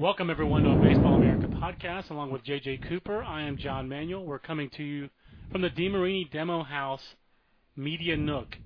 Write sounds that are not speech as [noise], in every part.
Welcome, everyone, to a Baseball America podcast. Along with JJ Cooper, I am John Manuel. We're coming to you from the DeMarini Demo House Media Nook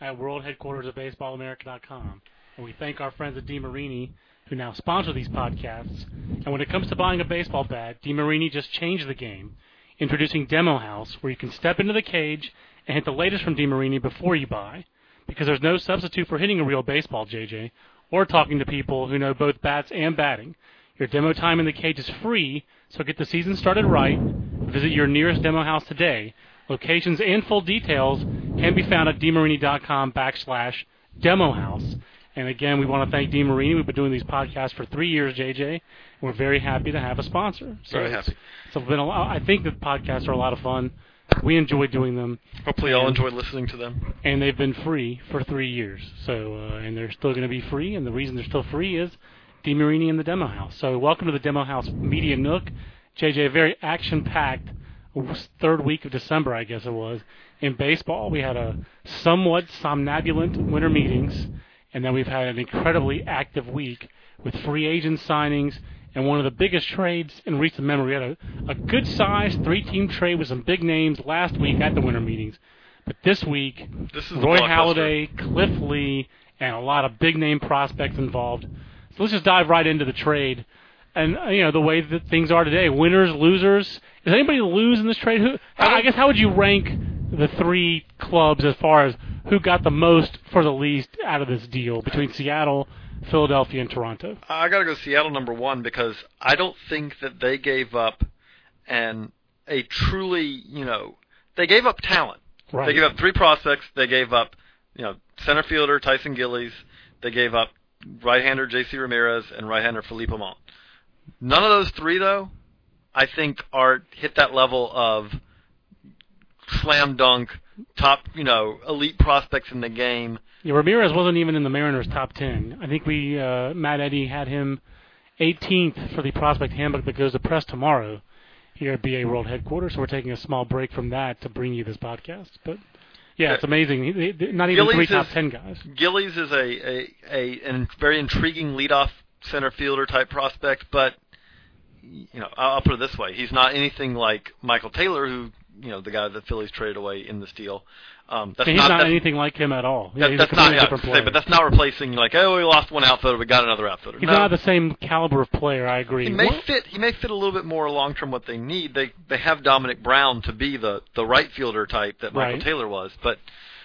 at world headquarters of BaseballAmerica.com. And we thank our friends at DeMarini who now sponsor these podcasts. And when it comes to buying a baseball bat, DeMarini just changed the game, introducing Demo House, where you can step into the cage and hit the latest from DeMarini before you buy. Because there's no substitute for hitting a real baseball, JJ, or talking to people who know both bats and batting. Your demo time in the cage is free, so get the season started right. Visit your nearest demo house today. Locations and full details can be found at demarini.com backslash demo house. And again, we want to thank DeMarini. We've been doing these podcasts for three years, JJ. We're very happy to have a sponsor. So very happy. So been a lot, I think the podcasts are a lot of fun. We enjoy doing them. Hopefully, y'all enjoy listening to them. And they've been free for three years. So, uh, and they're still going to be free. And the reason they're still free is DeMarini in the Demo House. So welcome to the Demo House Media Nook. JJ, a very action-packed third week of December, I guess it was, in baseball. We had a somewhat somnambulent winter meetings, and then we've had an incredibly active week with free agent signings and one of the biggest trades in recent memory. We had a, a good-sized three-team trade with some big names last week at the winter meetings. But this week, this is Roy Halladay, Cliff Lee, and a lot of big-name prospects involved let's just dive right into the trade. And uh, you know the way that things are today, winners, losers. Is anybody lose in this trade? Who? I guess how would you rank the three clubs as far as who got the most for the least out of this deal between Seattle, Philadelphia, and Toronto? I got to go Seattle number one because I don't think that they gave up and a truly, you know, they gave up talent. Right. They gave up three prospects. They gave up, you know, center fielder Tyson Gillies. They gave up right-hander J.C. Ramirez, and right-hander Philippe Aumont. None of those three, though, I think are hit that level of slam dunk, top, you know, elite prospects in the game. Yeah, Ramirez wasn't even in the Mariners' top ten. I think we uh, Matt Eddy had him 18th for the prospect handbook that goes to press tomorrow here at BA World headquarters. So we're taking a small break from that to bring you this podcast, but. Yeah, it's amazing. Not even Gillies three top is, ten guys. Gillies is a a, a an very intriguing leadoff center fielder type prospect, but you know I'll put it this way: he's not anything like Michael Taylor, who you know the guy that Phillies traded away in this deal. Um, that's he's not, not anything like him at all. That, yeah, that's not, yeah, different say, but that's not replacing like oh we lost one outfielder, we got another outfielder. He's no. not the same caliber of player. I agree. He may fit. He may fit a little bit more long term what they need. They they have Domonic Brown to be the the right fielder type that Michael right. Taylor was, but.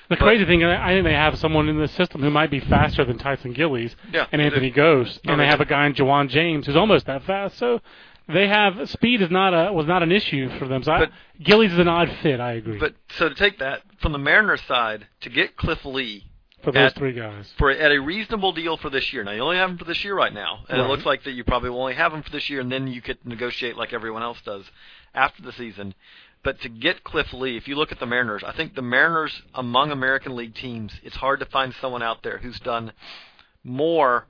The but, crazy thing, I think they have someone in the system who might be faster than Tyson Gillies yeah, and Anthony. Gose, and they, they have a guy in Jiwan James who's almost that fast. So they have speed is not a was not an issue for them. So but, I, Gillies is an odd fit. I agree. But so to take that from the Mariners side to get Cliff Lee for those at, three guys for at a reasonable deal for this year. Now you only have him for this year right now, and right. it looks like that you probably will only have him for this year, and then you could negotiate like everyone else does after the season. But to get Cliff Lee, if you look at the Mariners, I think the Mariners among American League teams, it's hard to find someone out there who's done more.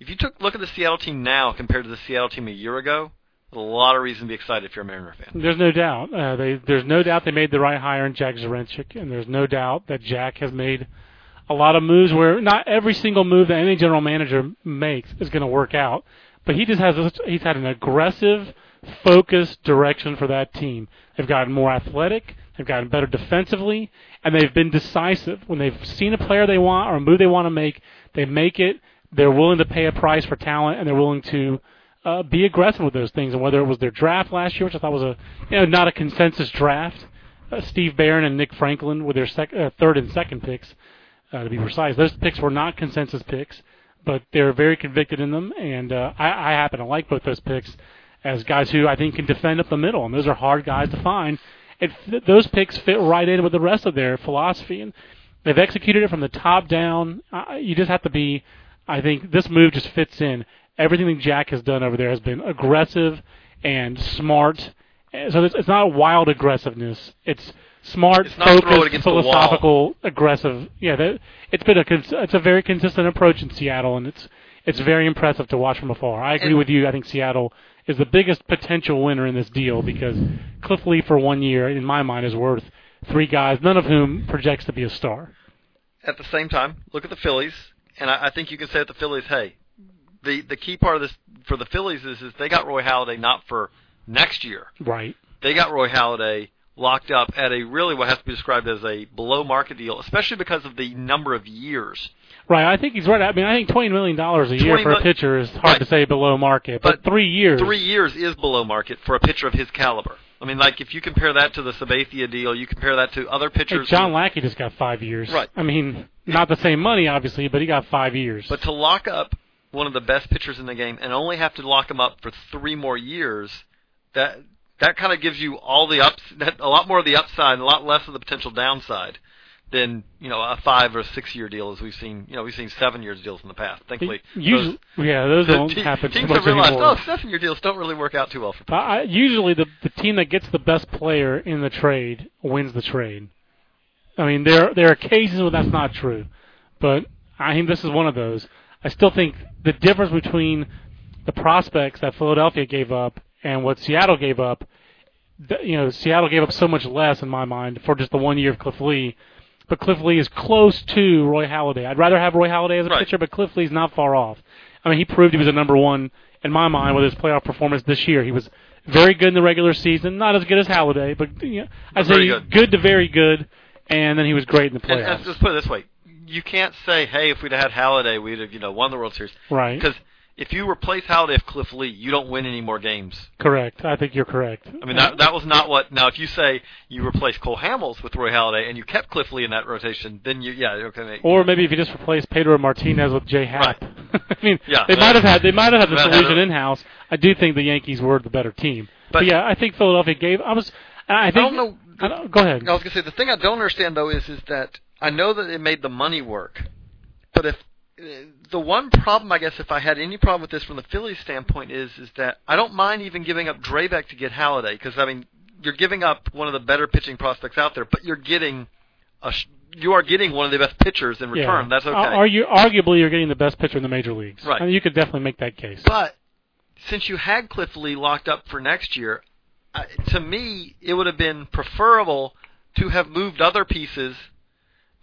If you took look at the Seattle team now compared to the Seattle team a year ago, a lot of reason to be excited if you're a Mariner fan. There's no doubt. Uh, they, there's no doubt they made the right hire in Jack Zduriencik, and there's no doubt that Jack has made a lot of moves where not every single move that any general manager makes is going to work out, but he just has he's had an aggressive, focused direction for that team. They've gotten more athletic, they've gotten better defensively, and they've been decisive. When they've seen a player they want or a move they want to make, they make it. They're willing to pay a price for talent, and they're willing to uh, be aggressive with those things. And whether it was their draft last year, which I thought was a you know not a consensus draft, uh, Steve Baron and Nick Franklin with their sec- uh, third and second picks, uh, to be precise. Those picks were not consensus picks, but they're very convicted in them, and uh, I, I happen to like both those picks as guys who I think can defend up the middle, and those are hard guys to find. It, those picks fit right in with the rest of their philosophy, and they've executed it from the top down. Uh, you just have to be. I think this move just fits in. Everything that Jack has done over there has been aggressive and smart. So it's, it's not wild aggressiveness. It's smart, it's not throw it focused, against the wall. philosophical, aggressive. Yeah, that, it's been a it's a very consistent approach in Seattle, and it's it's very impressive to watch from afar. I agree And- with you. I think Seattle is the biggest potential winner in this deal because Cliff Lee for one year, in my mind, is worth three guys, none of whom projects to be a star. At the same time, look at the Phillies, and I, I think you can say at the Phillies, hey, the the key part of this for the Phillies is is they got Roy Halladay not for next year. Right. They got Roy Halladay locked up at a really what has to be described as a below market deal, especially because of the number of years. Right. I think he's right. I mean, I think twenty million dollars a year 20 for a pitcher is hard Right. to say below market, but, But three years. Three years is below market for a pitcher of his caliber. I mean, like if you compare that to the Sabathia deal, you compare that to other Hey, pitchers. John Lackey just got five years. Right. I mean, not the same money, obviously, but he got five years. But to lock up one of the best pitchers in the game and only have to lock him up for three more years, that that kind of gives you all the ups, that, a lot more of the upside and a lot less of the potential downside than you know a five or six year deal as we've seen. You know, we've seen seven years deals in the past. Thankfully, usually, yeah, those those- don't te- happen too teams much have realized, anymore. oh, seven year deals don't really work out too well for But I, usually, the the team that gets the best player in the trade wins the trade. I mean, there there are cases where that's not true, but I think this is one of those. I still think the difference between the prospects that Philadelphia gave up and what Seattle gave up, you know, Seattle gave up so much less in my mind for just the one year of Cliff Lee. But Cliff Lee is close to Roy Halladay. I'd rather have Roy Halladay as a Right. pitcher, but Cliff Lee's not far off. I mean, he proved he was a number one in my mind with his playoff performance this year. He was very good in the regular season, not as good as Halladay, but you know, I'd say good. to very good, and then he was great in the And, playoffs. and let's put it this way: you can't say, "Hey, if we'd have had Halladay, we'd have you know won the World Series." right. Because if you replace Halladay with Cliff Lee, you don't win any more games. Correct. I think you're correct. I mean, that that was not what. Now, if you say you replace Cole Hamels with Roy Halladay and you kept Cliff Lee in that rotation, then you yeah okay. Or maybe if you just replace Pedro Martinez with Jay Happ. [laughs] I mean, Yeah. they might have had they might have had the solution in house. I do think the Yankees were the better team. But, But- yeah, I think Philadelphia gave. I was. I think. don't know- I don't- go ahead. I was gonna say the thing I don't understand though is is that I know that it made the money work, but if the one problem I guess if I had any problem with this from the Phillies standpoint is is that I don't mind even giving up Drabek to get Halladay because I mean you're giving up one of the better pitching prospects out there, but you're getting a you are getting one of the best pitchers in return. That's okay. Ar- Argu- arguably, you're getting the best pitcher in the major leagues. Right. I mean, you could definitely make that case. But since you had Cliff Lee locked up for next year, uh, to me it would have been preferable to have moved other pieces.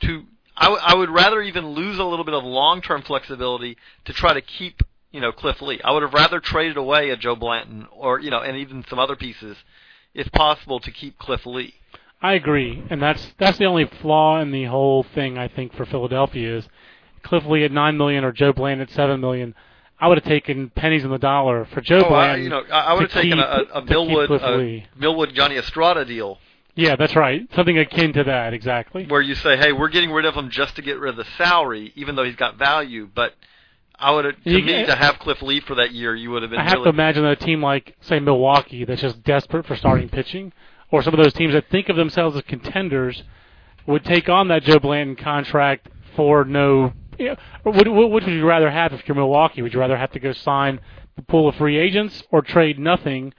To I, w- I would rather even lose a little bit of long-term flexibility to try to keep you know Cliff Lee. I would have rather traded away a Joe Blanton or you know and even some other pieces, if possible, to keep Cliff Lee. I agree, and that's that's the only flaw in the whole thing. I think for Philadelphia is Cliff Lee at nine million or Joe Bland at seven million. I would have taken pennies on the dollar for Joe oh, I, Bland. you know, I, I would have to taken keep- a, a Millwood a Millwood Johnny Estrada deal Yeah, that's right. Something akin to that, exactly. where you say, "Hey, we're getting rid of him just to get rid of the salary, even though he's got value." But I would to You me, to have Cliff Lee for that year, you would have been I have really. to imagine a team like, say, Milwaukee, that's just desperate for starting pitching, or some of those teams that think of themselves as contenders, would take on that Joe Blanton contract for no. You know, would, would- which would you rather have if you're Milwaukee? Would you rather have to go sign the pool of free agents or trade nothing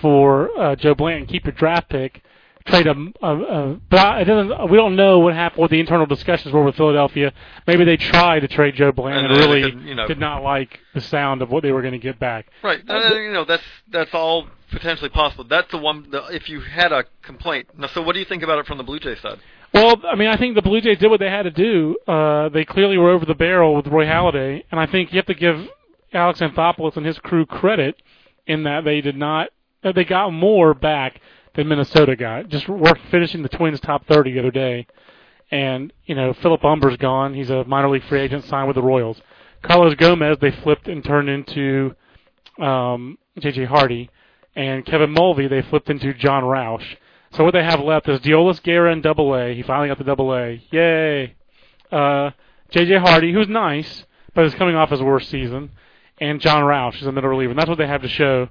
for uh, Joe Blanton, and keep your draft pick, trade a, a, a but I- it doesn't. We don't know what happened. What the internal discussions were with Philadelphia. Maybe they tried to trade Joe Blanton And and, really could, you know- did not like the sound of what they were going to get back. right, and, you know that's that's all potentially possible. That's the one. The, if you had a complaint, now, so what do you think about it from the Blue Jays side? Well, I mean, I think the Blue Jays did what they had to do. Uh, they clearly were over the barrel with Roy Halladay, and I think you have to give Alex Anthopoulos and his crew credit in that they did not. Uh, they got more back than Minnesota got. Just work finishing the Twins top 30 the other day, and you know Philip Humber's gone. He's a minor league free agent signed with the Royals. Carlos Gomez they flipped and turned into um, J.J. Hardy, and Kevin Mulvey they flipped into Jon Rauch. So what they have left is Deolis Guerra in Double A. He finally got the Double A. Yay! Uh, J.J. Hardy, who's nice, but is coming off his worst season, and Jon Rauch is a middle reliever. And that's what they have to show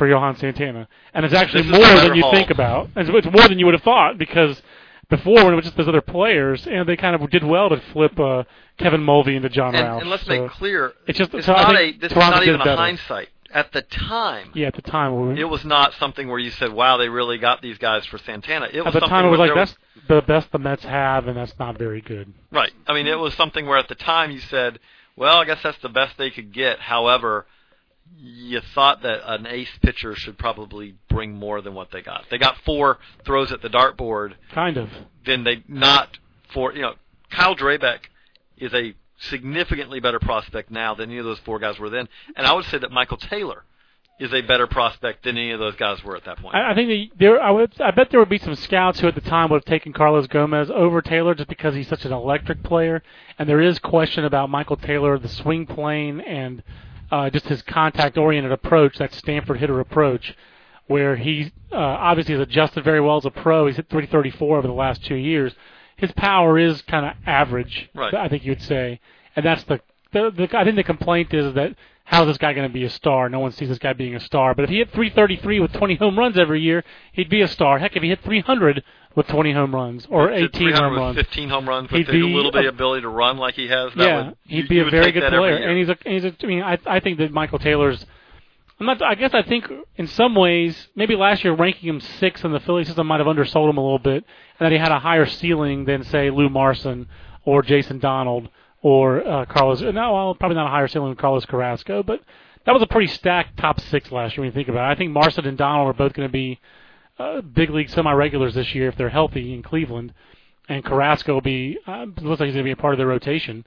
for Johan Santana. And it's actually more than you haul. think about. It's, it's more than you would have thought because before when it was just those other players, and they kind of did well to flip uh, Kevin Mulvey into John And, and let's So- make clear, it's just- it's so not a. This is not even a better. hindsight. At the time, yeah, at the time, we- it was not something where you said, "Wow, they really got these guys for Santana." It was at the something time it was like that's the best the Mets have, and that's not very good. Right. I mean, it was something where at the time you said, well, I guess that's the best they could get. However, you thought that an ace pitcher should probably bring more than what they got. They got four throws at the dartboard, Kind of. then they not for, you know, Kyle Drabek is a significantly better prospect now than any of those four guys were then. And I would say that Michael Taylor is a better prospect than any of those guys were at that point. I, I think that there, I would, I bet there would be some scouts who at the time would have taken Carlos Gomez over Taylor just because he's such an electric player, and there is question about Michael Taylor, the swing plane, and uh, just his contact-oriented approach, that Stanford hitter approach, where he uh, obviously has adjusted very well as a pro. He's hit 334 over the last two years. His power is kind of average, Right. I think you'd say, and that's the, the, the I think the complaint is that how's this guy going to be a star? No one sees this guy being a star. But if he hit 333 with 20 home runs every year, he'd be a star. Heck, if he hit 300 with 20 home runs or 18 home runs, 15 home runs with He'd a be little bit of ability to run like he has. That yeah, would, he'd you- be you a very good player. And he's a, he's a. I mean, I I think that Michael Taylor's. I'm not. I guess I think in some ways, maybe last year ranking him sixth in the Philly system might have undersold him a little bit, and that he had a higher ceiling than say Lou Marson or Jason Donald or uh, Carlos. No, well, probably not a higher ceiling than Carlos Carrasco, but that was a pretty stacked top six last year when you think about it. I think Marson and Donald are both going to be uh, big league semi-regulars this year if they're healthy in Cleveland, and Carrasco will be uh, looks like he's going to be a part of their rotation.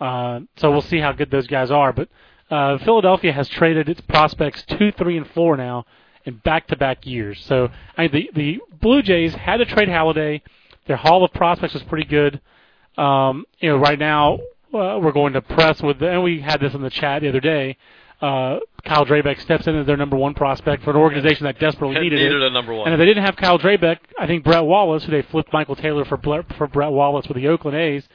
Uh, so we'll see how good those guys are. But uh, Philadelphia has traded its prospects two, three, and four now in back-to-back years. So I mean, the the Blue Jays had to trade Halladay. Their haul of prospects was pretty good. Um, you know, right now uh, we're going to press with, and we had this in the chat the other day. Uh, Kyle Drabek steps in as their number one prospect for an organization that desperately needed, needed it. a number one. And if they didn't have Kyle Drabek, I think Brett Wallace, who they flipped Michael Taylor for Ble- for Brett Wallace with the Oakland A's,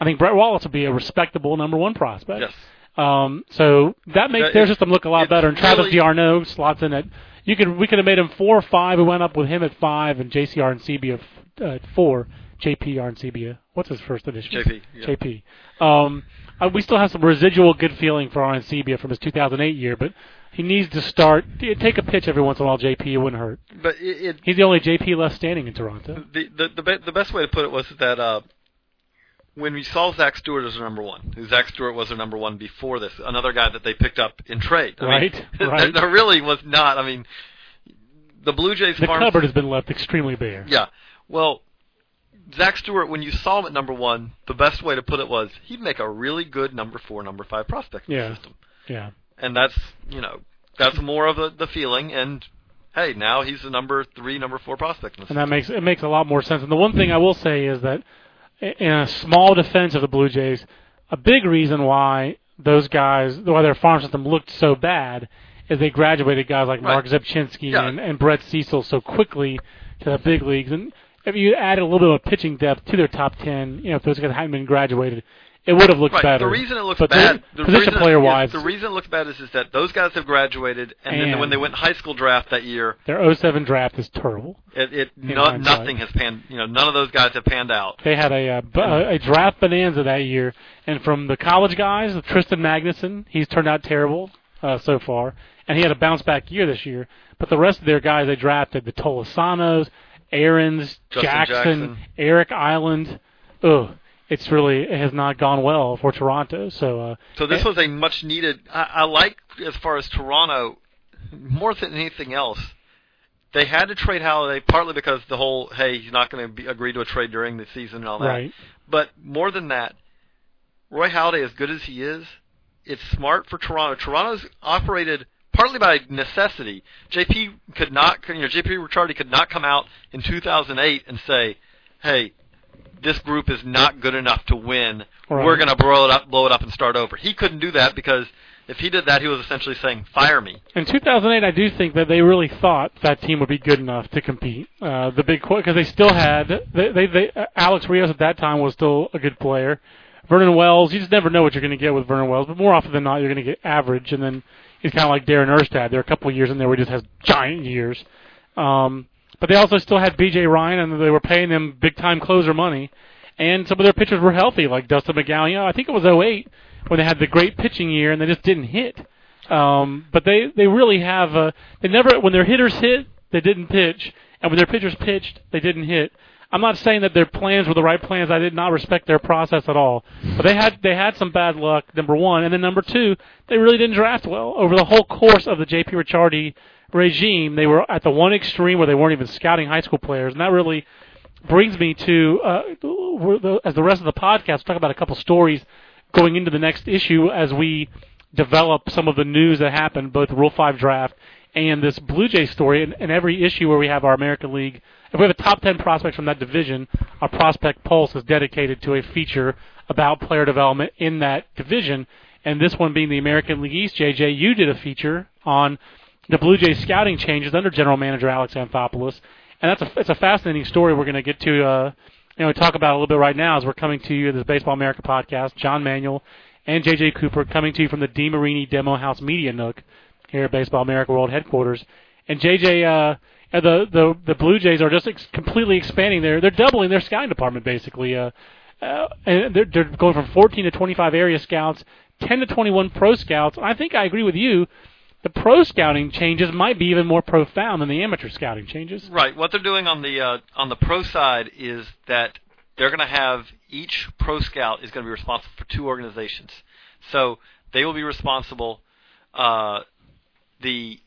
I think Brett Wallace would be a respectable number one prospect. yes. Um, so that makes That- their it's- system look a lot better. And Travis really- D'Arnaud slots in at you could we could have made him four or five. We went up with him at five and JCR and CB at uh, four. JPR and CB. What's his first edition? JP. Yeah. JP. Um, uh, we still have some residual good feeling for Arencibia from his 2008 year, but he needs to start take a pitch every once in a while. JP, it wouldn't hurt. But it, it He's the only JP left standing in Toronto. the the the, be, the best way to put it was that uh, when we saw Zach Stewart as their number one, Zach Stewart was their number one before this, another guy that they picked up in trade. I Right, [laughs] mean, right. There really was not. I mean, the Blue Jays The farm. cupboard has been left extremely bare. Yeah. Well, Zach Stewart, when you saw him at number one, the best way to put it was he'd make a really good number four, number five prospect in Yeah. the system, Yeah. and that's you know that's more of the the feeling. And hey, now he's the number three, number four prospect in the and that makes it makes a lot more sense. And the one thing I will say is that in a small defense of the Blue Jays, a big reason why those guys, why their farm system looked so bad, is they graduated guys like Mark Rzepczynski Yeah. and, and Brett Cecil so quickly to the big leagues. And if you added a little bit of pitching depth to their top ten, you know, if those guys hadn't been graduated, it would have looked Right. better. The reason it looks but bad, the position reason, player wise, the reason it looks bad is, is that those guys have graduated, and, then when they went high school draft that year, their 07 draft is terrible. it, it no, nothing has panned. You know, none of those guys have panned out. They had a, uh, b- a, a draft bonanza that year, and from the college guys, Trystan Magnuson, he's turned out terrible uh, so far, and he had a bounce back year this year. But the rest of their guys they drafted, the Tolisanos, Ahrens, Jackson, Jackson. Eric Eiland, ugh, it's really it has not gone well for Toronto. So uh, So this eh, was a much needed. I, I like as far as Toronto, more than anything else. They had to trade Halladay partly because the whole hey he's not going to agree to a trade during the season and all that. right, But more than that, Roy Halladay, as good as he is, it's smart for Toronto. Toronto's operated partly by necessity. JP could not, you know, JP Ricciardi could not come out in 2008 and say, "Hey, this group is not good enough to win. Right. We're going to blow it up, blow it up, and start over." He couldn't do that because if he did that, he was essentially saying, "Fire me." In 2008, I do think that they really thought that team would be good enough to compete. Uh, the big because they still had they, they, they uh, Alex Rios at that time was still a good player. Vernon Wells, you just never know what you're going to get with Vernon Wells, but more often than not, you're going to get average, and then he's kind of like Darren Erstad. There are a couple of years in there where he just has giant years. Um, but they also still had B.J. Ryan, and they were paying them big time closer money, and some of their pitchers were healthy, like Dustin McGowan. You know, I think it was 08 when they had the great pitching year, and they just didn't hit. Um, but they they really have uh, they never when their hitters hit they didn't pitch, and when their pitchers pitched they didn't hit. I'm not saying that their plans were the right plans. I did not respect their process at all. But they had they had some bad luck. Number one, and then number two, they really didn't draft well over the whole course of the J.P. Ricciardi regime. They were at the one extreme where they weren't even scouting high school players, and that really brings me to uh, as the rest of the podcast talk about a couple stories going into the next issue as we develop some of the news that happened, both Rule 5 draft and this Blue Jay story. And, and every issue where we have our American League, if we have a top 10 prospect from that division, our Prospect Pulse is dedicated to a feature about player development in that division. And this one being the American League East, JJ, you did a feature on the Blue Jays scouting changes under General Manager Alex Anthopoulos. And that's a, it's a fascinating story we're going to get to, uh, you know, talk about a little bit right now as we're coming to you, this Baseball America podcast. John Manuel and JJ Cooper coming to you from the DeMarini Demo House Media Nook here at Baseball America World Headquarters. And JJ, uh, the the the Blue Jays are just ex- completely expanding their they're doubling their scouting department basically. Uh, uh, and they're, they're going from 14 to 25 area scouts, 10 to 21 pro scouts. I think I agree with you. The pro scouting changes might be even more profound than the amateur scouting changes. Right. What they're doing on the uh, on the pro side is that they're going to have each pro scout is going to be responsible for two organizations. So they will be responsible uh, the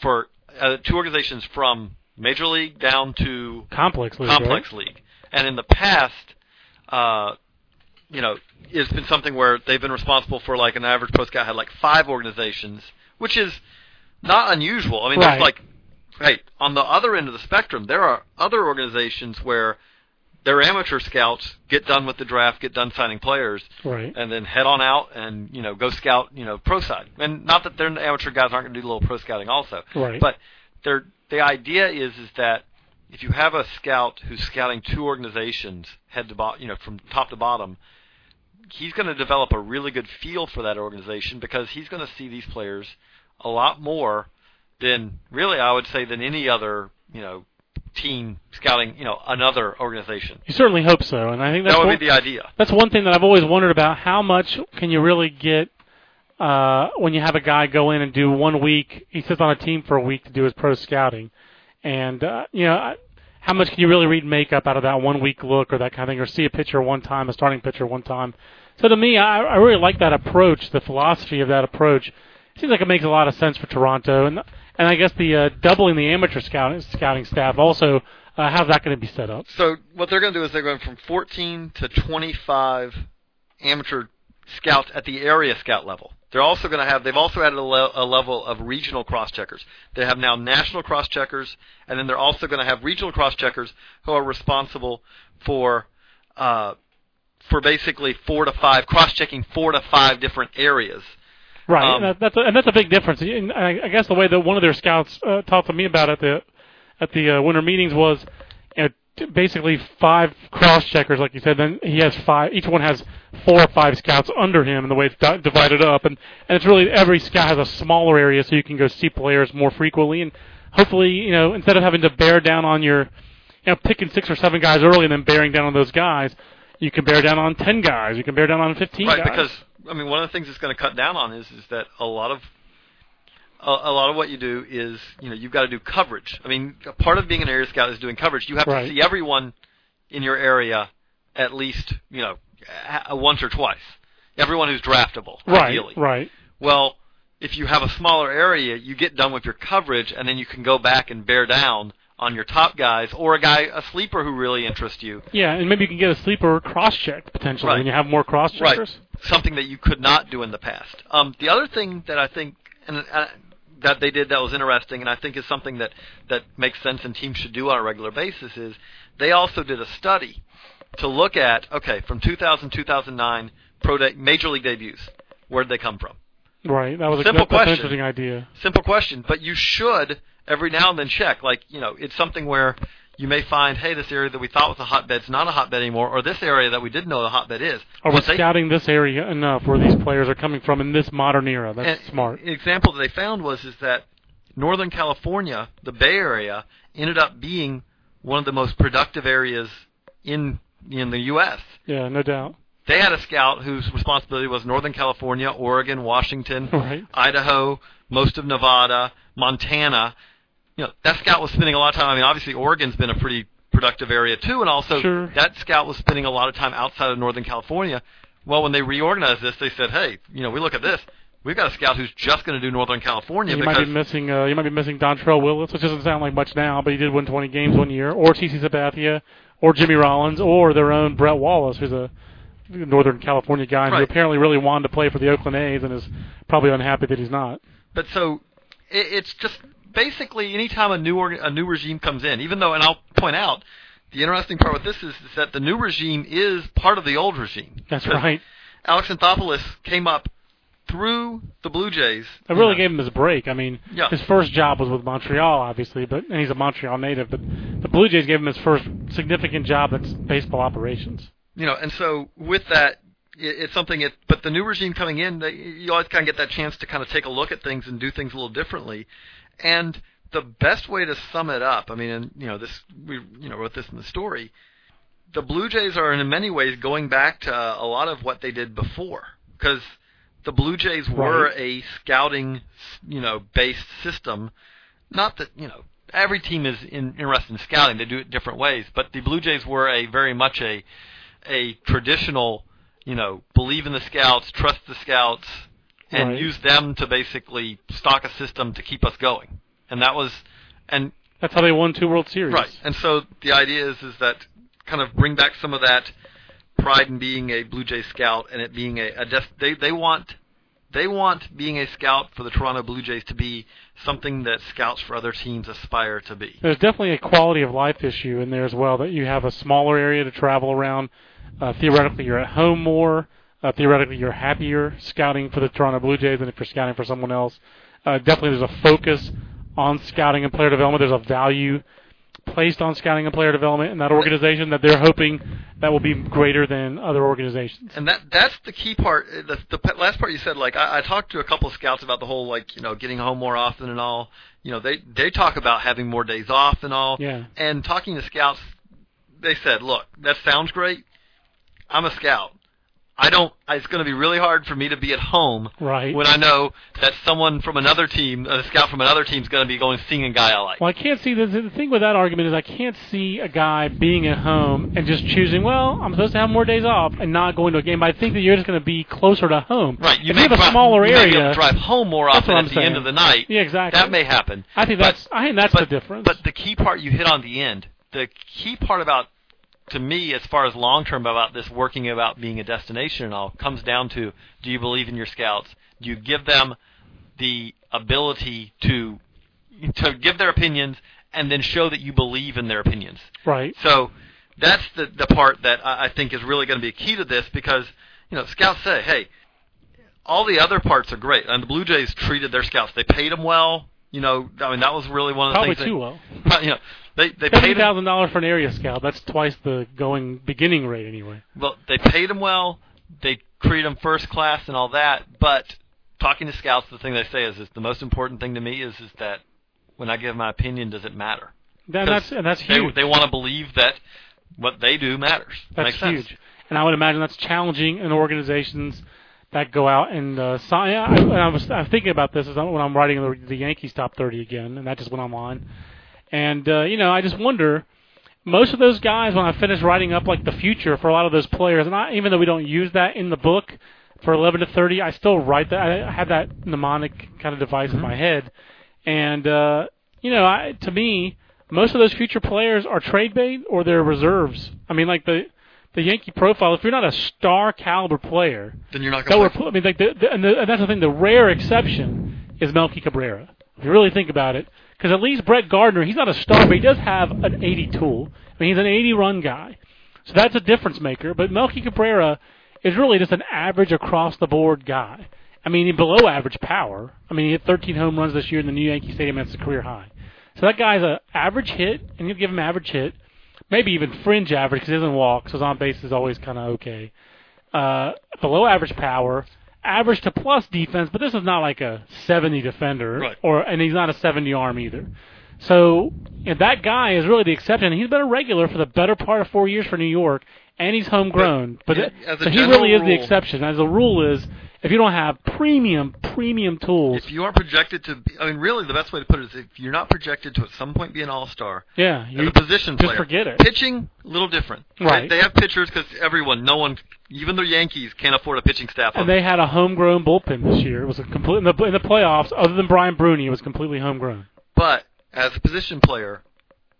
for uh, two organizations from major league down to Complex league. complex right? league. And in the past, uh, you know, it's been something where they've been responsible for like an average pro scout had like five organizations, which is not unusual. I mean, Right. there's like, hey, on the other end of the spectrum, there are other organizations where their amateur scouts get done with the draft, get done signing players, Right. and then head on out and you know go scout you know pro side. And not that their amateur guys aren't going to do a little pro scouting also, Right. but they're, the idea is is that if you have a scout who's scouting two organizations head to bottom, you know from top to bottom, he's going to develop a really good feel for that organization because he's going to see these players a lot more than really I would say than any other you know team scouting you know another organization. You certainly hope so, and I think that's That would one, be the idea. that's one thing that I've always wondered about. How much can you really get uh, when you have a guy go in and do one week? He sits on a team for a week to do his pro scouting, and uh, you know. How much can you really read makeup out of that one week look or that kind of thing, or see a pitcher one time, a starting pitcher one time? So to me, I, I really like that approach, the philosophy of that approach. Seems like it makes a lot of sense for Toronto, and and I guess the uh, doubling the amateur scouting scouting staff also. Uh, how's that going to be set up? So what they're going to do is they're going from 14 to 25 amateur scouts at the area scout level. They're also going to have. They've also added a, le- a level of regional cross checkers. They have now national cross checkers, and then they're also going to have regional cross checkers who are responsible for. Uh, for basically four to five cross checking four to five different areas. Right, Um, and that's a, and that's a big difference. And I, guess the way that one of their scouts uh, talked to me about it at the at the uh, winter meetings was, you know, basically five cross checkers, like you said. Then he has five. Each one has four or five scouts under him, and the way it's di- divided up, and and it's really every scout has a smaller area, so you can go see players more frequently, and hopefully, you know, instead of having to bear down on your, you know, picking six or seven guys early and then bearing down on those guys. You can bear down on ten guys. You can bear down on fifteen right guys. because I mean one of the things it's going to cut down on is is that a lot of a, a lot of what you do is you know you've got to do coverage. I mean a part of being an area scout is doing coverage. You have Right. to see everyone in your area at least you know once or twice. Everyone who's draftable, right, ideally. right. Well, if you have a smaller area, you get done with your coverage, and then you can go back and bear down on your top guys or a guy, a sleeper who really interests you. Yeah, and maybe you can get a sleeper cross check potentially Right. when you have more cross checkers. Something that you could not do in the past. Um, the other thing that I think and uh, that they did that was interesting, and I think is something that that makes sense and teams should do on a regular basis is they also did a study to look at okay from 2000 2009 pro de- major league debuts where did they come from Right. That was a Simple that- an question. interesting idea. simple question but you should every now and then check like you know it's something where you may find hey this area that we thought was a hotbed is not a hotbed anymore or this area that we didn't know the hotbed is Are we they- scouting this area enough where these players are coming from in this modern era? That's smart. An example that they found was is that Northern California, the Bay Area, ended up being one of the most productive areas in in the U.S. Yeah, no doubt. They had a scout whose responsibility was Northern California, Oregon, Washington, [laughs] Right. Idaho, most of Nevada, Montana. You know, that scout was spending a lot of time. I mean, obviously Oregon's been a pretty productive area too, and also Sure. that scout was spending a lot of time outside of Northern California. Well, when they reorganized this, they said, "Hey, you know, we look at this. We've got a scout who's just going to do Northern California you might be missing. Uh, you might be missing Dontrelle Willis, which doesn't sound like much now, but he did win 20 games one year, or CC Sabathia, or Jimmy Rollins, or their own Brett Wallace, who's a Northern California guy who apparently really wanted to play for the Oakland A's and is probably unhappy that he's not. But so it, it's just basically anytime a new org, a new regime comes in, even though, and I'll point out, the interesting part with this is, is that the new regime is part of the old regime. That's right. Alex Anthopoulos came up through the Blue Jays. It really know. gave him his break. I mean, Yeah. his first job was with Montreal, obviously, but and he's a Montreal native. But the Blue Jays gave him his first significant job that's baseball operations. you know, and so with that, it's something. It, but the new regime coming in, they, you always kind of get that chance to kind of take a look at things and do things a little differently. And the best way to sum it up, I mean, and you know, this we you know wrote this in the story. The Blue Jays are in many ways going back to a lot of what they did before, because the Blue Jays were Right. a scouting, you know, based system. Not that you know every team is in, interested in scouting; they do it different ways. But the Blue Jays were a very much a a traditional, you know, believe in the scouts, trust the scouts, and Right. use them to basically stock a system to keep us going. And that was, and That's how they won two World Series. right. And so the idea is is that kind of bring back some of that pride in being a Blue Jay scout and it being a, a def- they they want they want being a scout for the Toronto Blue Jays to be something that scouts for other teams aspire to be. There's definitely a quality of life issue in there as well. That you have a smaller area to travel around. Uh, theoretically, you're at home more. Uh, theoretically, you're happier scouting for the Toronto Blue Jays than if you're scouting for someone else. Uh, definitely, there's a focus on scouting and player development. There's a value placed on scouting and player development in that organization that they're hoping that will be greater than other organizations. And that that's the key part. uh, The, the last part you said, like I, I talked to a couple of scouts about the whole like you know getting home more often and all. You know they they talk about having more days off and all. Yeah. And talking to scouts, they said, look, that sounds great. I'm a scout. I don't. It's going to be really hard for me to be at home Right. when I know that someone from another team, a scout from another team, is going to be going seeing a guy I like. Well, I can't see the, the thing with that argument is I can't see a guy being at home and just choosing. Well, I'm supposed to have more days off and not going to a game. But I think that you're just going to be closer to home. Right. You if may you have a drive- smaller you may area, to drive home more often at I'm the saying. end of the night. Yeah, exactly. That may happen. I think But- that's I think that's but, the difference. But the key part you hit on the end, the key part about to me as far as long term about this working about being a destination and all comes down to do you believe in your scouts? Do you give them the ability to to give their opinions and then show that you believe in their opinions? right. So that's the the part that I, I think is really going to be a key to this because you know scouts say, hey, all the other parts are great, and the Blue Jays treated their scouts. They paid them well. You know, I mean that was really one of the Probably things. too that, well. well. You know, they they Seventy paid him, thousand dollars for an area scout. That's twice the going beginning rate anyway. well. They paid him well. They treated him first class and all that. But talking to scouts, the thing they say is, is the most important thing to me is is that when I give my opinion, does it matter? That's and that's huge. they want to believe that what they do matters. That's Makes sense. huge. And I would imagine that's challenging in organizations that go out and uh, sign. I, I, I was I'm thinking about this as I'm, when I'm writing the, the Yankees top 30 again, and that just went online. And uh, you know, I just wonder. Most of those guys, when I finish writing up like the future for a lot of those players, and I, even though we don't use that in the book for 11 to 30, I still write that. I have that mnemonic kind of device in my head, and uh, you know, I, to me, most of those future players are trade bait or they're reserves. I mean, like the the Yankee profile. If you're not a star caliber player, Then you're not going to. I mean, like the, the, and, the, and that's the thing. The rare exception is Melky Cabrera. If you really think about it, because at least Brett Gardner, he's not a star, but he does have an 80 tool. I mean, he's an 80 run guy, so that's a difference maker. But Melky Cabrera is really just an average across the board guy. I mean, below average power. I mean, he hit 13 home runs this year in the new Yankee Stadium. That's a career high. So that guy's a average hit, and you give him average hit, maybe even fringe average because he doesn't walk, so his on base is always kind of okay. Uh, below average power, average to plus defense, but this is not like a 70 defender, Right. or and he's not a 70 arm either. So and that guy is really the exception. He's been a regular for the better part of four years for New York, and he's homegrown. But, But, it- as a so he really is the exception. As the rule is, if you don't have premium premium tools, If you aren't projected to, be, I mean, really, the best way to put it is if you're not projected to at some point be an all-star, yeah, as you a position just player, forget it. Pitching, a little different. Right. They, have pitchers because everyone, no one, even the Yankees can't afford a pitching staff. And they had a homegrown bullpen this year. It was a complete in the, in the playoffs. Other than Brian Bruney, it was completely homegrown. but as a position player,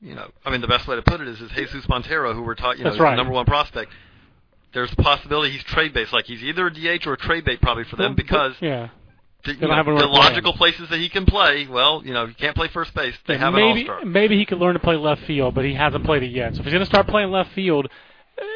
you know, I mean, the best way to put it is, is Jesus Montero, who we're talking, you know, is the number one prospect. There's a possibility he's trade based. Like he's either a DH or a trade bait probably for them because yeah. the, you know, have the logical places that he can play. Well, you know, you can't play first base. They have an maybe all-star. maybe he could learn to play left field, but he hasn't played it yet. So if he's going to start playing left field,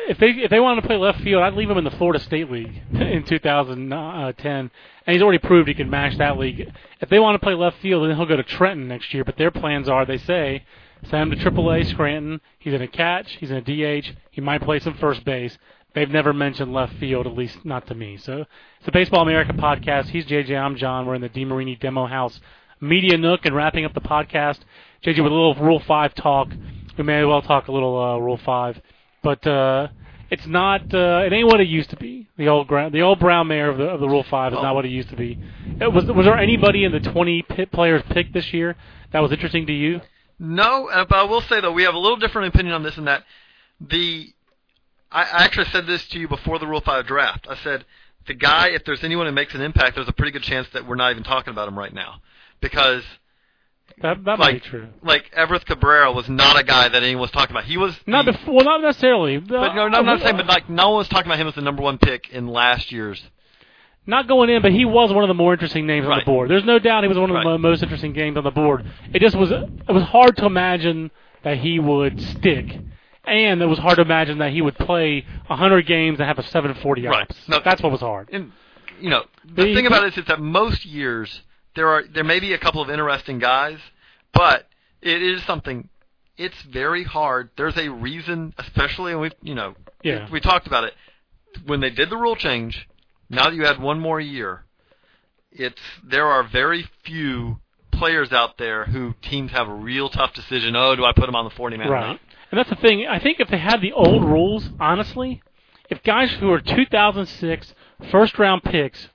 if they if they wanted to play left field, I'd leave him in the Florida State League [laughs] in 2010, uh, and he's already proved he can match that league. If they want to play left field, then he'll go to Trenton next year. But their plans are, they say, send him to AAA Scranton. He's in a catch. He's in a DH. He might play some first base. They've never mentioned left field, at least not to me. So it's the Baseball America podcast. He's JJ. I'm John. We're in the DeMarini Demo House Media Nook and wrapping up the podcast. JJ with a little Rule 5 talk. We may as well talk a little uh, Rule 5. But uh, it's not. Uh, it ain't what it used to be. The old gra- the old Brown Mayor of the of the Rule Five is not what it used to be. It was was there anybody in the 20 pit players picked this year that was interesting to you? No, uh, but I will say though we have a little different opinion on this and that. The I, I actually said this to you before the Rule Five draft. I said the guy, if there's anyone who makes an impact, there's a pretty good chance that we're not even talking about him right now because That that might like be true. like Everth Cabrera was not a guy that anyone was talking about. He was Not the, before, well, not necessarily. but no, no, I'm not saying, but like no one was talking about him as the number one pick in last year's. not going in, but he was one of the more interesting names on the board. There's no doubt he was one of the Right. mo- most interesting games on the board. It just was it was hard to imagine that he would stick, and it was hard to imagine that he would play 100 games and have a 740 Right. ops. No. That's what was hard. And you know, the The- thing about it is that most years there are there may be a couple of interesting guys, but it is something. It's very hard. There's a reason, especially when we you know Yeah. we talked about it when they did the rule change. Now that you had one more year, it's there are very few players out there who teams have a real tough decision. Oh, do I put them on the 40 man? or Right. And that's the thing. I think if they had the old rules, honestly, if guys who are 2006 first round picks,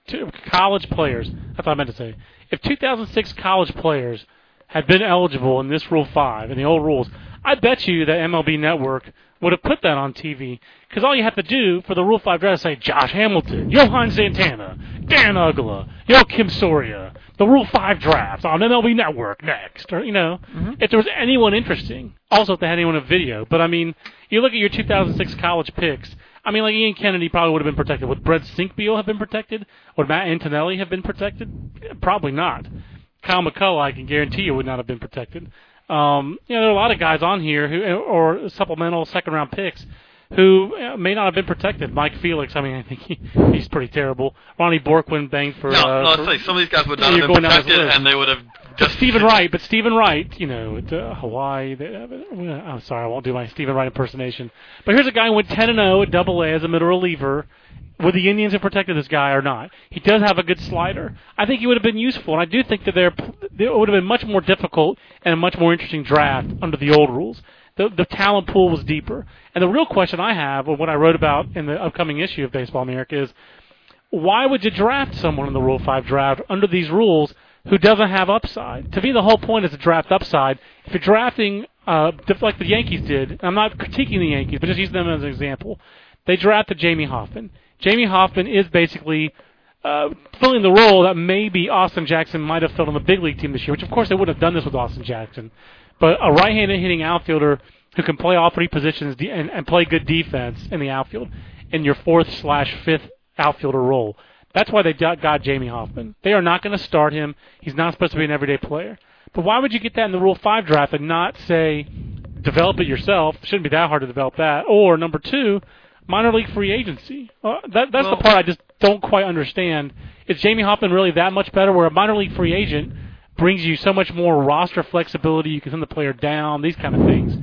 college players, that's what I meant to say. If 2006 college players had been eligible in this Rule 5 and the old rules, I bet you that MLB Network would have put that on TV. Because all you have to do for the Rule 5 draft is say Josh Hamilton, Johan Santana, Dan Uggla, Yo Kim Soria, the Rule 5 draft on MLB Network next. Or, you know, mm-hmm. if there was anyone interesting. Also, if they had anyone in video. But, I mean, you look at your 2006 college picks. I mean, like Ian Kennedy probably would have been protected. Would Brett Sinkbeil have been protected? Would Matt Antonelli have been protected? Probably not. Kyle McCulloch, I can guarantee you, would not have been protected. Um, you know, there are a lot of guys on here who, or supplemental second round picks, who uh, may not have been protected. Mike Felix, I mean, [laughs] I think he, he's pretty terrible. Ronnie Bourquin banged for. No, uh, no, for- say some of these guys would not have been going down this protected, and they would have just Steven Wright, but Steven Wright, you know, uh, Hawaii. They, I'm sorry, I won't do my Steven Wright impersonation. But here's a guy who went 10 and 0 at Double A as a middle reliever. Would the Indians have protected this guy or not? He does have a good slider. I think he would have been useful, and I do think that there it would have been much more difficult and a much more interesting draft under the old rules. The the talent pool was deeper, and the real question I have, or what I wrote about in the upcoming issue of Baseball America, is why would you draft someone in the Rule 5 draft under these rules who doesn't have upside? To me, the whole point is to draft upside. If you're drafting, uh, like the Yankees did, I'm not critiquing the Yankees, but just using them as an example, they drafted Jamie Hoffman. Jamie Hoffman is basically uh, filling the role that maybe Austin Jackson might have filled on the big league team this year, which of course they wouldn't have done this with Austin Jackson. But a right-handed hitting outfielder who can play all three positions de- and, and play good defense in the outfield in your fourth slash fifth outfielder role. That's why they got, got Jamie Hoffman. They are not going to start him. He's not supposed to be an everyday player. But why would you get that in the Rule 5 draft and not say, develop it yourself? It Shouldn't be that hard to develop that. Or, number two, minor league free agency. Uh, that, that's Well- the part I just don't quite understand. Is Jamie Hoffman really that much better where a minor league free agent brings you so much more roster flexibility, you can send the player down, these kind of things.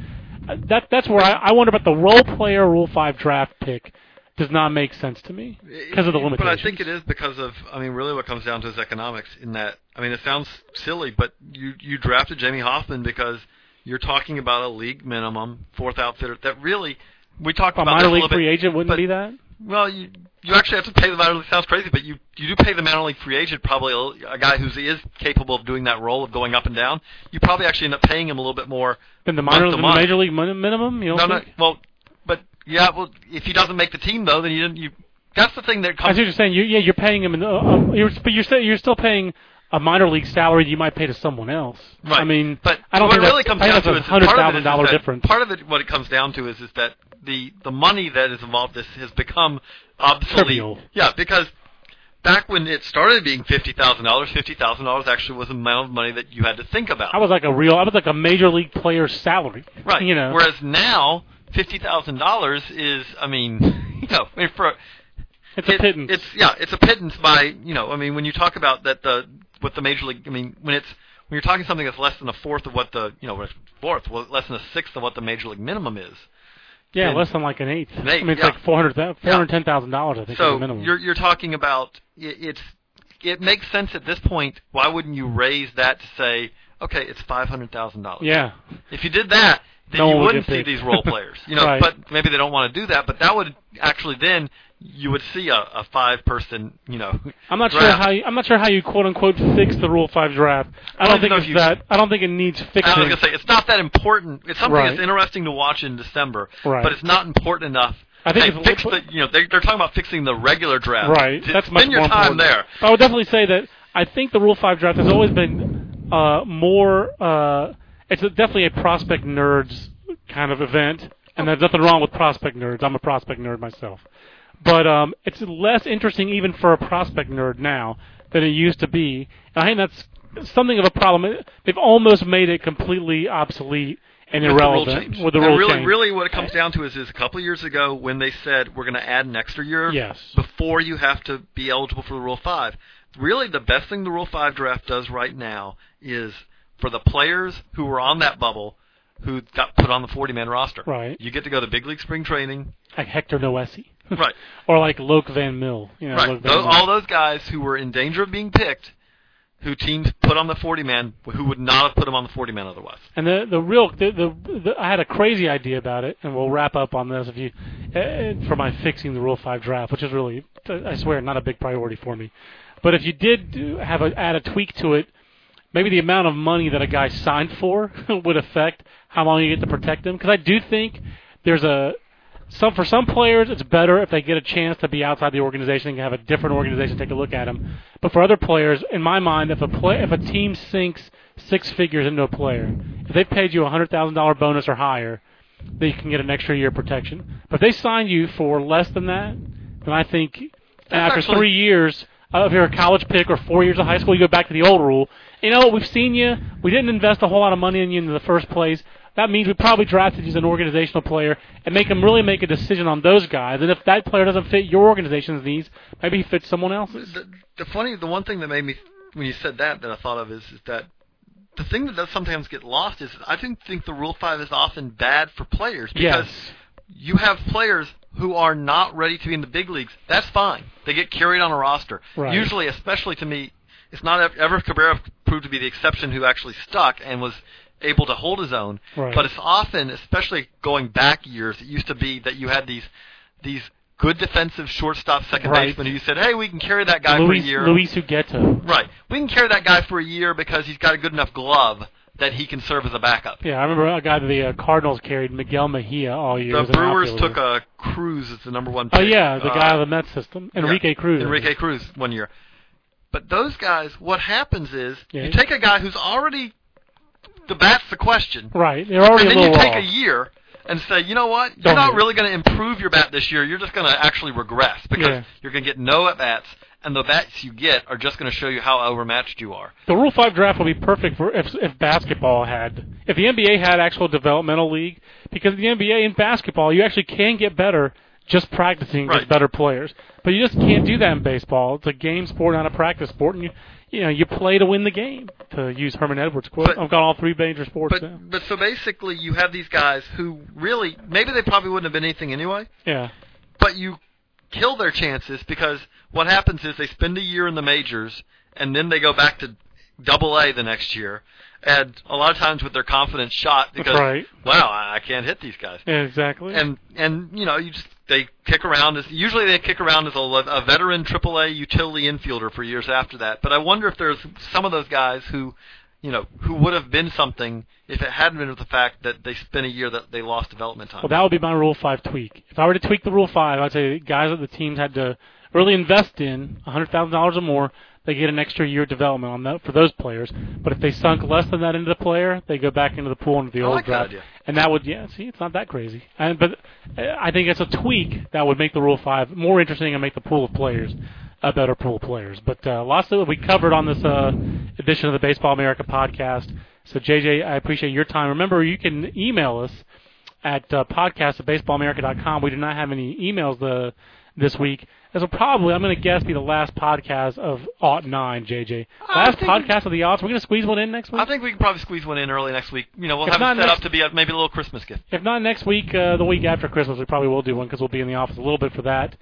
Uh, That that's where I, I wonder about the role player Rule Five draft pick does not make sense to me because of the limitations. But I think it is because of, I mean, really what comes down to is economics. In that, I mean, it sounds silly, but you you drafted Jamie Hoffman because you're talking about a league minimum fourth outfitter that really we talked a about minor league free bit, agent wouldn't but- be that. Well, you you actually have to pay the minor league. Sounds crazy, but you you do pay the minor league free agent probably a, a guy who is capable of doing that role of going up and down. You probably actually end up paying him a little bit more. Then the minor than the major league min- minimum. You don't No, no. think? Well, but yeah, well, if he doesn't make the team though, then you didn't. You that's the thing that I comes. see what you're saying. You, yeah, you're paying him, in the, uh, you're, but you're still you're still paying a minor league salary you might pay to someone else. Right. I mean, but I don't what think it really comes down to is a hundred part of it thousand dollar difference. Part of it, what it comes down to is, is that the the money that is involved this has become obsolete. Trivial. Yeah, because back when it started being fifty thousand dollars, fifty thousand dollars actually was the amount of money that you had to think about. I was like a real. I was like a major league player's salary. right. You know. Whereas now fifty thousand dollars is, I mean, [laughs] you know, I mean, for it's a it- pittance. It's yeah, it's a pittance by you know. I mean, when you talk about that the what the major league. I mean, when it's when you're talking something that's less than a fourth of what the you know fourth, well, less than a sixth of what the major league minimum is. yeah, and- less than like an eighth. An eighth, I mean, it's yeah. like four hundred, four hundred ten thousand dollars. I think is So the minimum. you're you're talking about i- it's it makes sense at this point. Why wouldn't you raise that to say, okay, it's five hundred thousand dollars? yeah. If you did that, then No you would wouldn't see these role players. You know, [laughs] Right. but maybe they don't want to do that. But that would actually then you would see a, a five person. You know, I'm not sure how you, I'm not sure how you quote unquote fix the Rule Five draft. I I don't think it's you- that. I don't think it needs fixing. I was gonna say it's not that important. It's something Right. that's interesting to watch in December, Right. but it's not important enough. I think hey, it's- fix the. You know, they, they're talking about fixing the regular draft. Right. That's much spend your more time important. there. I would definitely say that I think the Rule Five draft has always been uh, more. Uh, it's a, definitely a prospect nerds kind of event, and there's nothing wrong with prospect nerds. I'm a prospect nerd myself, but um, it's less interesting even for a prospect nerd now than it used to be. And I think that's something of a problem. They've almost made it completely obsolete and with the rule irrelevant change. with the And rule really, change. really, what it comes down to is, is a couple of years ago when they said we're going to add an extra year Yes. before you have to be eligible for the Rule Five. Really, the best thing the Rule Five draft does right now is for the players who were on that bubble who got put on the 40-man roster. Right. You get to go to big league spring training. like Hector Noesi, [laughs] Right. or like Loek Van Mil. You know, right. Those, Mil. all those guys who were in danger of being picked, who teams put on the 40-man, who would not have put them on the 40-man otherwise. And the the real the, the, the I had a crazy idea about it, and we'll wrap up on this if you uh, for my fixing the Rule Five draft, which is really I swear not a big priority for me. But if you did have a add a tweak to it, maybe the amount of money that a guy signed for [laughs] would affect how long you get to protect him. Because I do think there's a some for some players it's better if they get a chance to be outside the organization and have a different organization take a look at them. But for other players, in my mind, if a play if a team sinks six figures into a player, if they paid you a hundred thousand dollar bonus or higher, then you can get an extra year of protection. But if they sign you for less than that, then I think after actually- three years, uh, if you're a college pick or four years of high school, you go back to the old rule. You know what? We've seen you. We didn't invest a whole lot of money in you in the first place. That means we probably drafted you as an organizational player and make them really make a decision on those guys. And if that player doesn't fit your organization's needs, maybe he fits someone else's. the, the funny, the one thing that made me when you said that that I thought of is, is that the thing that does sometimes get lost is I didn't think the Rule Five is often bad for players because Yes. you have players who are not ready to be in the big leagues. That's fine. They get carried on a roster. Right. Usually, especially to me, it's not ever Cabrera proved to be the exception who actually stuck and was able to hold his own. Right. But it's often, especially going back years, it used to be that you had these these good defensive shortstop second Right. baseman who you said, hey, we can carry that guy Luis, for a year. Luis Ugueto. Right. We can carry that guy for a year because he's got a good enough glove that he can serve as a backup. Yeah, I remember a guy that the uh, Cardinals carried, Miguel Mejia, all year. The Brewers took a Cruz as the number one. pick. Oh yeah, the Uh, guy out of the Mets system, Enrique yeah, Cruz. Enrique Cruz one year. But those guys, what happens is Yeah. you take a guy who's already the bat's the question, Right, they're already and then you take raw. a year and say, you know what, you're Don't not really going to improve your bat this year. You're just going to actually regress because Yeah. you're going to get no at bats, and the bats you get are just going to show you how overmatched you are. The Rule Five draft would be perfect for if if basketball had if the NBA had actual developmental league because the NBA in basketball you actually can get better just practicing Right. with better players, but you just can't do that in baseball. It's a game sport, not a practice sport, and you you know you play to win the game. To use Herman Edwards' quote, But- I've got all three major sports But now. but so basically, you have these guys who really maybe they probably wouldn't have been anything anyway, Yeah, but you kill their chances because what happens is they spend a year in the majors and then they go back to double A the next year and a lot of times with their confidence shot because right. wow I I can't hit these guys yeah, exactly. and and you know you just they kick around as usually they kick around as a, a veteran AAA utility infielder for years after that but I wonder if there's some of those guys who you know who would have been something if it hadn't been for the fact that they spent a year that they lost development time Well, that would be my Rule Five tweak. If I were to tweak the Rule Five, I'd say guys that the teams had to really invest in hundred thousand dollars or more. They get an extra year of development on that for those players. But if they sunk less than that into the player, they go back into the pool into the I old like that draft. idea. And that would, yeah, see, it's not that crazy. And but uh, I think it's a tweak that would make the Rule Five more interesting and make the pool of players a better pool of players. But uh, lots that we covered on this uh, edition of the Baseball America podcast. So JJ, I appreciate your time. Remember, you can email us at uh, podcast at baseballamerica.com. We do not have any emails the this week. This will probably, I'm going to guess, be the last podcast of Aught 9, JJ. Last podcast of the Aughts. We're going to squeeze one in next week? I think we can probably squeeze one in early next week. You know, we'll If have not it set next- up to be a, maybe a little Christmas gift. If not next week, uh, the week after Christmas, we probably will do one because we'll be in the office a little bit for that.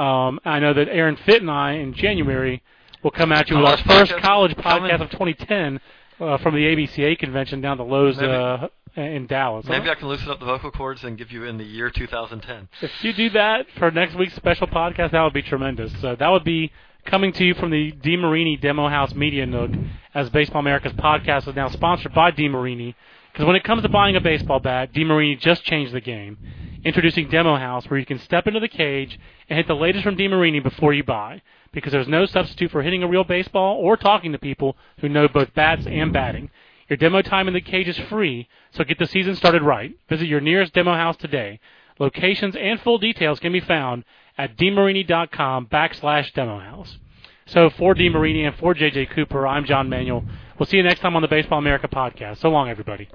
Um, I know that Aaron Fitt and I in January will come at you with our College first podcast college coming. podcast of 2010 uh, from the ABCA convention down to Loews Maybe- uh, in Dallas. Maybe I can loosen up the vocal cords and give you in the year 2010. If you do that for next week's special podcast, that would be tremendous. So that would be coming to you from the DeMarini Demo House Media Nook, as Baseball America's podcast is now sponsored by DeMarini. Because when it comes to buying a baseball bat, DeMarini just changed the game, introducing Demo House, where you can step into the cage and hit the latest from DeMarini before you buy. Because there's no substitute for hitting a real baseball or talking to people who know both bats and batting. Your demo time in the cage is free, so get the season started right. Visit your nearest demo house today. Locations and full details can be found at demarini.com backslash demo house. So for DeMarini and for JJ Cooper, I'm John Manuel. We'll see you next time on the Baseball America podcast. So long, everybody.